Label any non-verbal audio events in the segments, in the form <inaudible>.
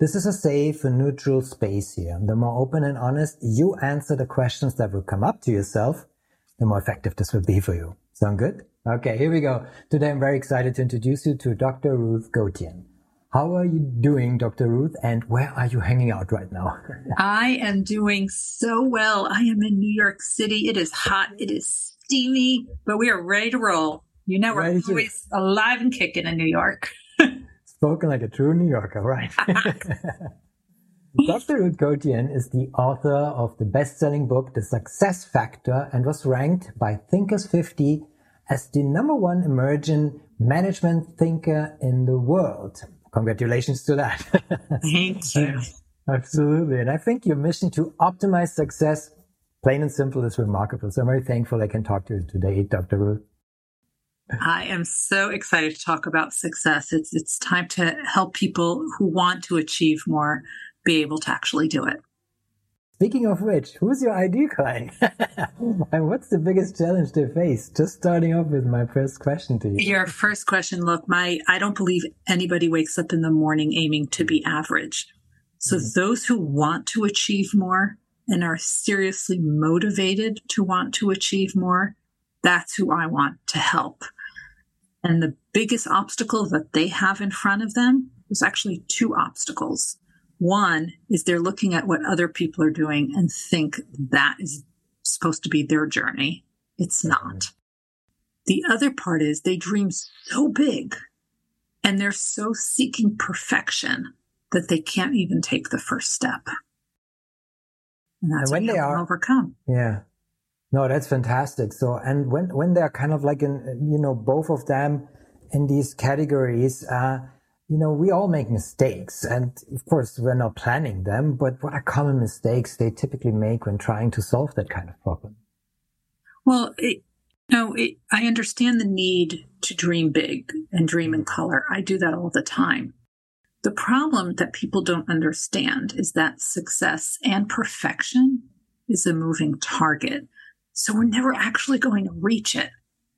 This is a safe and neutral space here. The more open and honest you answer the questions that will come up to yourself, the more effective this will be for you. Sound good? Okay, here we go. Today I'm very excited to introduce you to Dr. Ruth Gotian. How are you doing, Dr. Ruth, and where are you hanging out right now? <laughs> I am doing so well. I am in New York City. It is hot, it is steamy, but we are ready to roll. You know, we're ready always to... alive and kicking in New York. Spoken like a true New Yorker, right? <laughs> Dr. Ruth Gotian is the author of the best-selling book, The Success Factor, and was ranked by Thinkers 50 as the number one emerging management thinker in the world. Congratulations to that. <laughs> Thank you. Absolutely. And I think your mission to optimize success, plain and simple, is remarkable. So I'm very thankful I can talk to you today, Dr. Ruth. I am so excited to talk about success. It's it's time to help people who want to achieve more be able to actually do it. Speaking of which, who's your ideal <laughs> client? and what's the biggest challenge they face? Just starting off with my first question to you. Your first question, look, my I don't believe anybody wakes up in the morning aiming to be average. So mm-hmm. those who want to achieve more and are seriously motivated to want to achieve more, that's who I want to help. And the biggest obstacle that they have in front of them is actually two obstacles. One is they're looking at what other people are doing and think that is supposed to be their journey. It's not. The other part is they dream so big and they're so seeking perfection that they can't even take the first step. And that's and when they are overcome. Yeah. No, that's fantastic. So, and when, when they're kind of like in, you know, both of them in these categories, uh, you know, we all make mistakes and of course we're not planning them, but what are common mistakes they typically make when trying to solve that kind of problem? Well, it, no, it, I understand the need to dream big and dream in color. I do that all the time. The problem that people don't understand is that success and perfection is a moving target. So we're never actually going to reach it.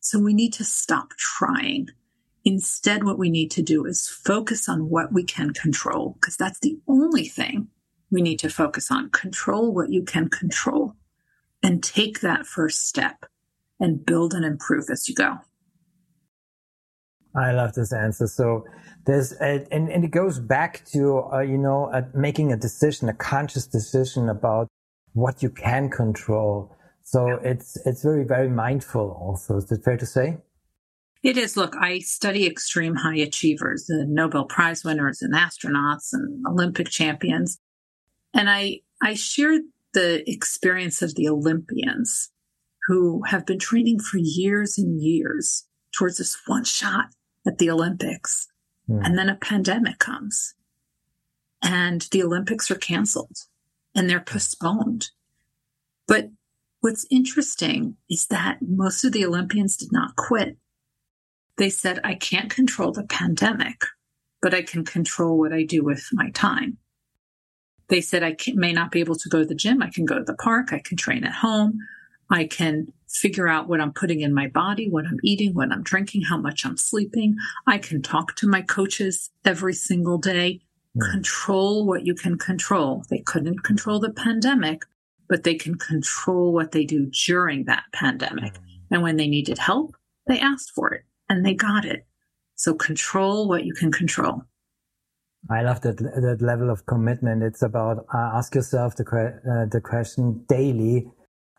So we need to stop trying. Instead, what we need to do is focus on what we can control, because that's the only thing we need to focus on. Control what you can control and take that first step and build and improve as you go. I love this answer. So there's, a, and, and it goes back to, uh, you know, uh, making a decision, a conscious decision about what you can control so it's it's very very mindful. Also, is it fair to say? It is. Look, I study extreme high achievers, the Nobel Prize winners, and astronauts, and Olympic champions, and I I share the experience of the Olympians who have been training for years and years towards this one shot at the Olympics, mm. and then a pandemic comes, and the Olympics are canceled, and they're postponed. But What's interesting is that most of the Olympians did not quit. They said, I can't control the pandemic, but I can control what I do with my time. They said, I can, may not be able to go to the gym. I can go to the park. I can train at home. I can figure out what I'm putting in my body, what I'm eating, what I'm drinking, how much I'm sleeping. I can talk to my coaches every single day. Mm. Control what you can control. They couldn't control the pandemic, but they can control what they do during that pandemic. Mm. And when they needed help, they asked for it and they got it. So control what you can control. I love that that level of commitment. It's about uh, ask yourself the uh, the question daily: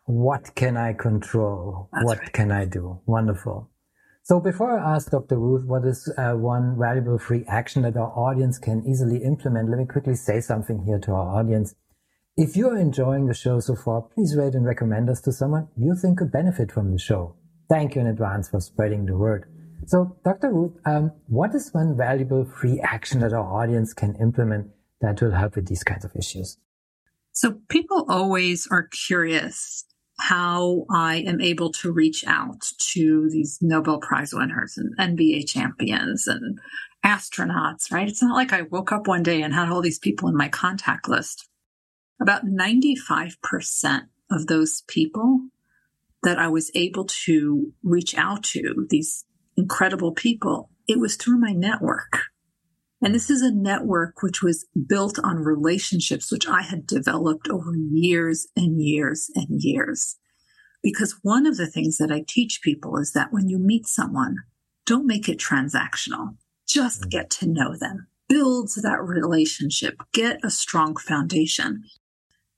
What can I control? That's what right. can I do? Wonderful. So before I ask Dr. Ruth what is uh, one valuable free action that our audience can easily implement, let me quickly say something here to our audience. If you're enjoying the show so far, please rate and recommend us to someone you think could benefit from the show. Thank you in advance for spreading the word. So, Dr. Ruth, um, what is one valuable free action that our audience can implement that will help with these kinds of issues? So people always are curious how I am able to reach out to these Nobel Prize winners and NBA champions and astronauts, right? It's not like I woke up one day and had all these people in my contact list. About 95% of those people that I was able to reach out to, these incredible people, it was through my network. And this is a network which was built on relationships, which I had developed over years and years and years. Because one of the things that I teach people is that when you meet someone, don't make it transactional. Just mm. get to know them, build that relationship, get a strong foundation.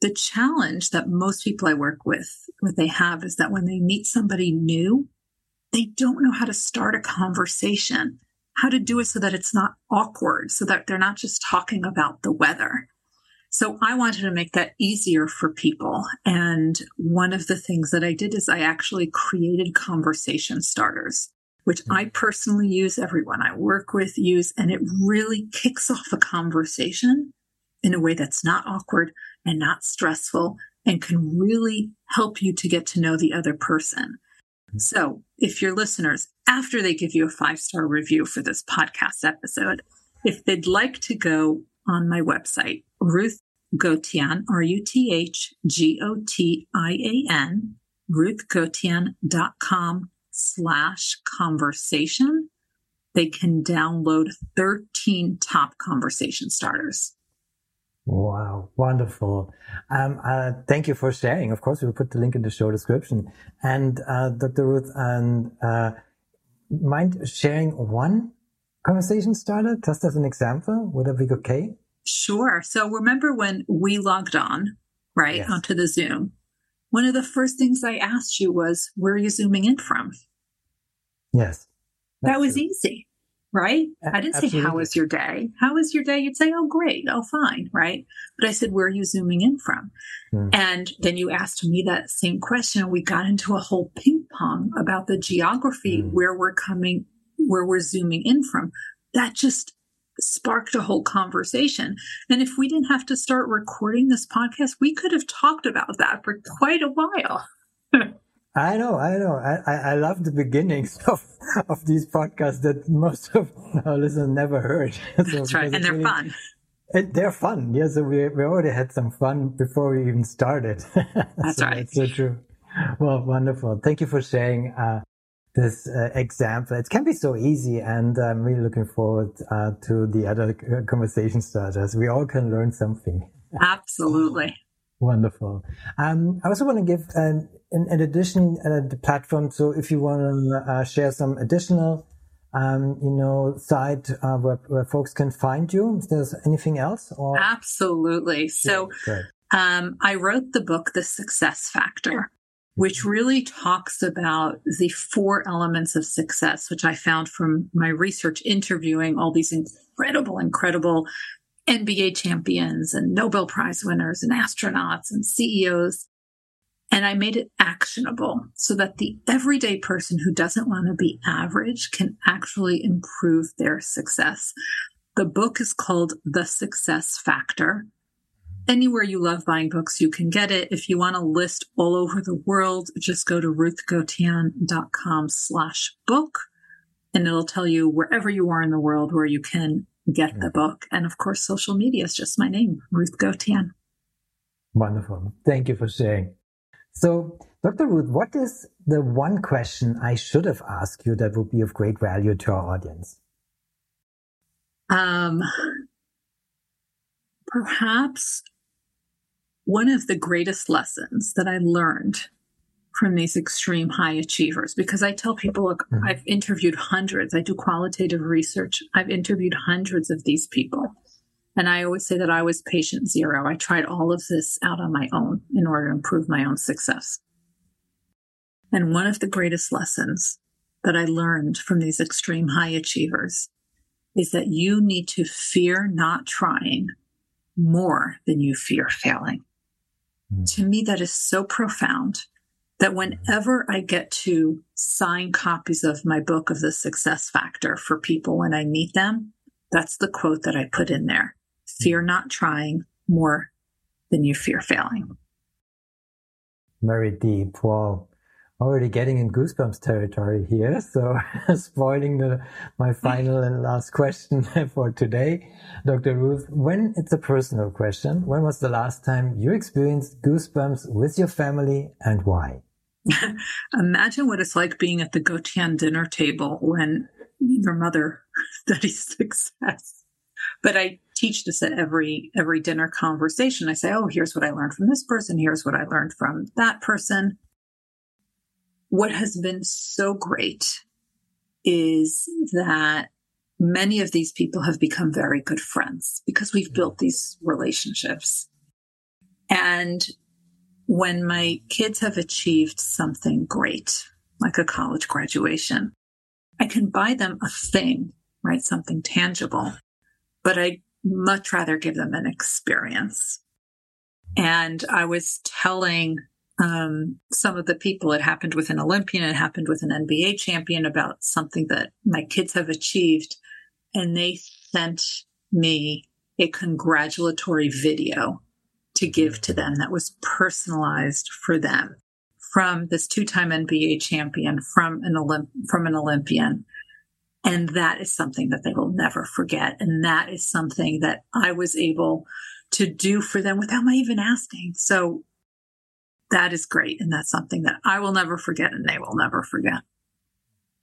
The challenge that most people I work with, what they have is that when they meet somebody new, they don't know how to start a conversation how to do it so that it's not awkward, so that they're not just talking about the weather. So I wanted to make that easier for people. And one of the things that I did is I actually created conversation starters, which I mm-hmm. personally use, everyone I work with use, and it really kicks off a conversation in a way that's not awkward and not stressful and can really help you to get to know the other person. So if your listeners, after they give you a five star review for this podcast episode, if they'd like to go on my website, Ruth Gotian, R U T H G O T I A N, ruthgotian.com slash conversation, they can download 13 top conversation starters. Wow, wonderful. Um, uh, thank you for sharing. Of course, we'll put the link in the show description. And uh, Dr. Ruth, and uh, mind sharing one conversation starter just as an example? Would that be okay? Sure. So remember when we logged on, right, yes. onto the Zoom? One of the first things I asked you was, where are you zooming in from? Yes. That was true. easy right? I didn't Absolutely. say, How was your day? How was your day? You'd say, Oh, great. Oh, fine. Right. But I said, Where are you zooming in from? Hmm. And then you asked me that same question. And We got into a whole ping pong about the geography hmm. where we're coming, where we're zooming in from. That just sparked a whole conversation. And if we didn't have to start recording this podcast, we could have talked about that for quite a while. <laughs> I know, I know. I, I love the beginnings <laughs> of, of these podcasts that most of <laughs> our listeners never heard. <laughs> so That's right. And they're really, fun. It, they're fun. Yeah. So we, we already had some fun before we even started. That's so right. That's so true. Well, wonderful. Thank you for sharing, uh, this uh, example. It can be so easy, and I'm really looking forward uh, to the other uh, conversation starters. We all can learn something. Absolutely. Wonderful. Um, I also want to give, uh, in, in, addition, uh, the platform. So if you want to uh, share some additional, um, you know, site uh, where, where folks can find you, if there's anything else, or absolutely. So, um, I wrote the book, The Success Factor, which mm-hmm. really talks about the four elements of success, which I found from my research interviewing all these incredible, incredible NBA champions and Nobel Prize winners and astronauts and CEOs. And I made it actionable so that the everyday person who doesn't want to be average can actually improve their success. The book is called The Success Factor. Anywhere you love buying books, you can get it. If you want a list all over the world, just go to ruthgotian.com slash book and it'll tell you wherever you are in the world where you can get the book. And of course, social media is just my name, Ruth Gotian. Wonderful. Thank you for sharing. So, Dr. Ruth, what is the one question I should have asked you that would be of great value to our audience? Um, perhaps one of the greatest lessons that I learned from these extreme high achievers because I tell people, look, mm-hmm. I've interviewed hundreds. I do qualitative research. I've interviewed hundreds of these people. And I always say that I was patient zero. I tried all of this out on my own in order to improve my own success. And one of the greatest lessons that I learned from these extreme high achievers is that you need to fear not trying more than you fear failing. Mm. To me, that is so profound that whenever I get to sign copies of my book of the success factor for people when I meet them, that's the quote that I put in there. Fear mm. not trying more than you fear failing. Very deep. Well, already getting in goosebumps territory here. So <laughs> spoiling the, my final and last question <laughs> for today. Dr. Ruth, when it's a personal question, when was the last time you experienced goosebumps with your family and why? <laughs> Imagine what it's like being at the Gotian dinner table when your mother studies success. But I teach this at every every dinner conversation. I say, "Oh, here's what I learned from this person. Here's what I learned from that person." What has been so great is that many of these people have become very good friends because we've mm-hmm. built these relationships. And when my kids have achieved something great, like a college graduation, I can buy them a thing, right? Something tangible, but I'd much rather give them an experience. And I was telling um, some of the people it happened with an Olympian, it happened with an NBA champion about something that my kids have achieved. And they sent me a congratulatory video to give to them that was personalized for them from this two-time NBA champion from an Olymp- from an Olympian. And that is something that they will never forget. And that is something that I was able to do for them without my even asking. So that is great. And that's something that I will never forget and they will never forget.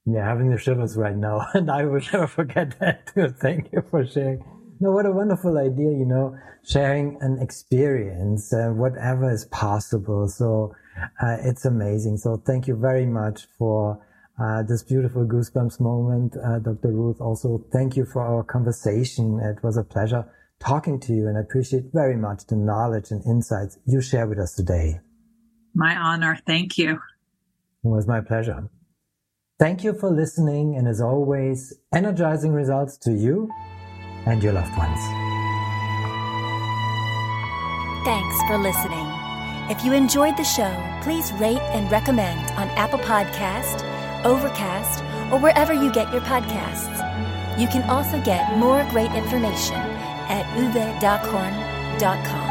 Yeah, having the shivers right now. <laughs> And I will never forget that <laughs> too. Thank you for sharing. No, what a wonderful idea, you know, sharing an experience, uh, whatever is possible. So uh, it's amazing. So thank you very much for uh, this beautiful goosebumps moment, uh, Dr. Ruth. Also, thank you for our conversation. It was a pleasure talking to you and I appreciate very much the knowledge and insights you share with us today. My honor. Thank you. It was my pleasure. Thank you for listening. And as always, energizing results to you and your loved ones. Thanks for listening. If you enjoyed the show, please rate and recommend on Apple Podcast, Overcast, or wherever you get your podcasts. You can also get more great information at uvedacon.com.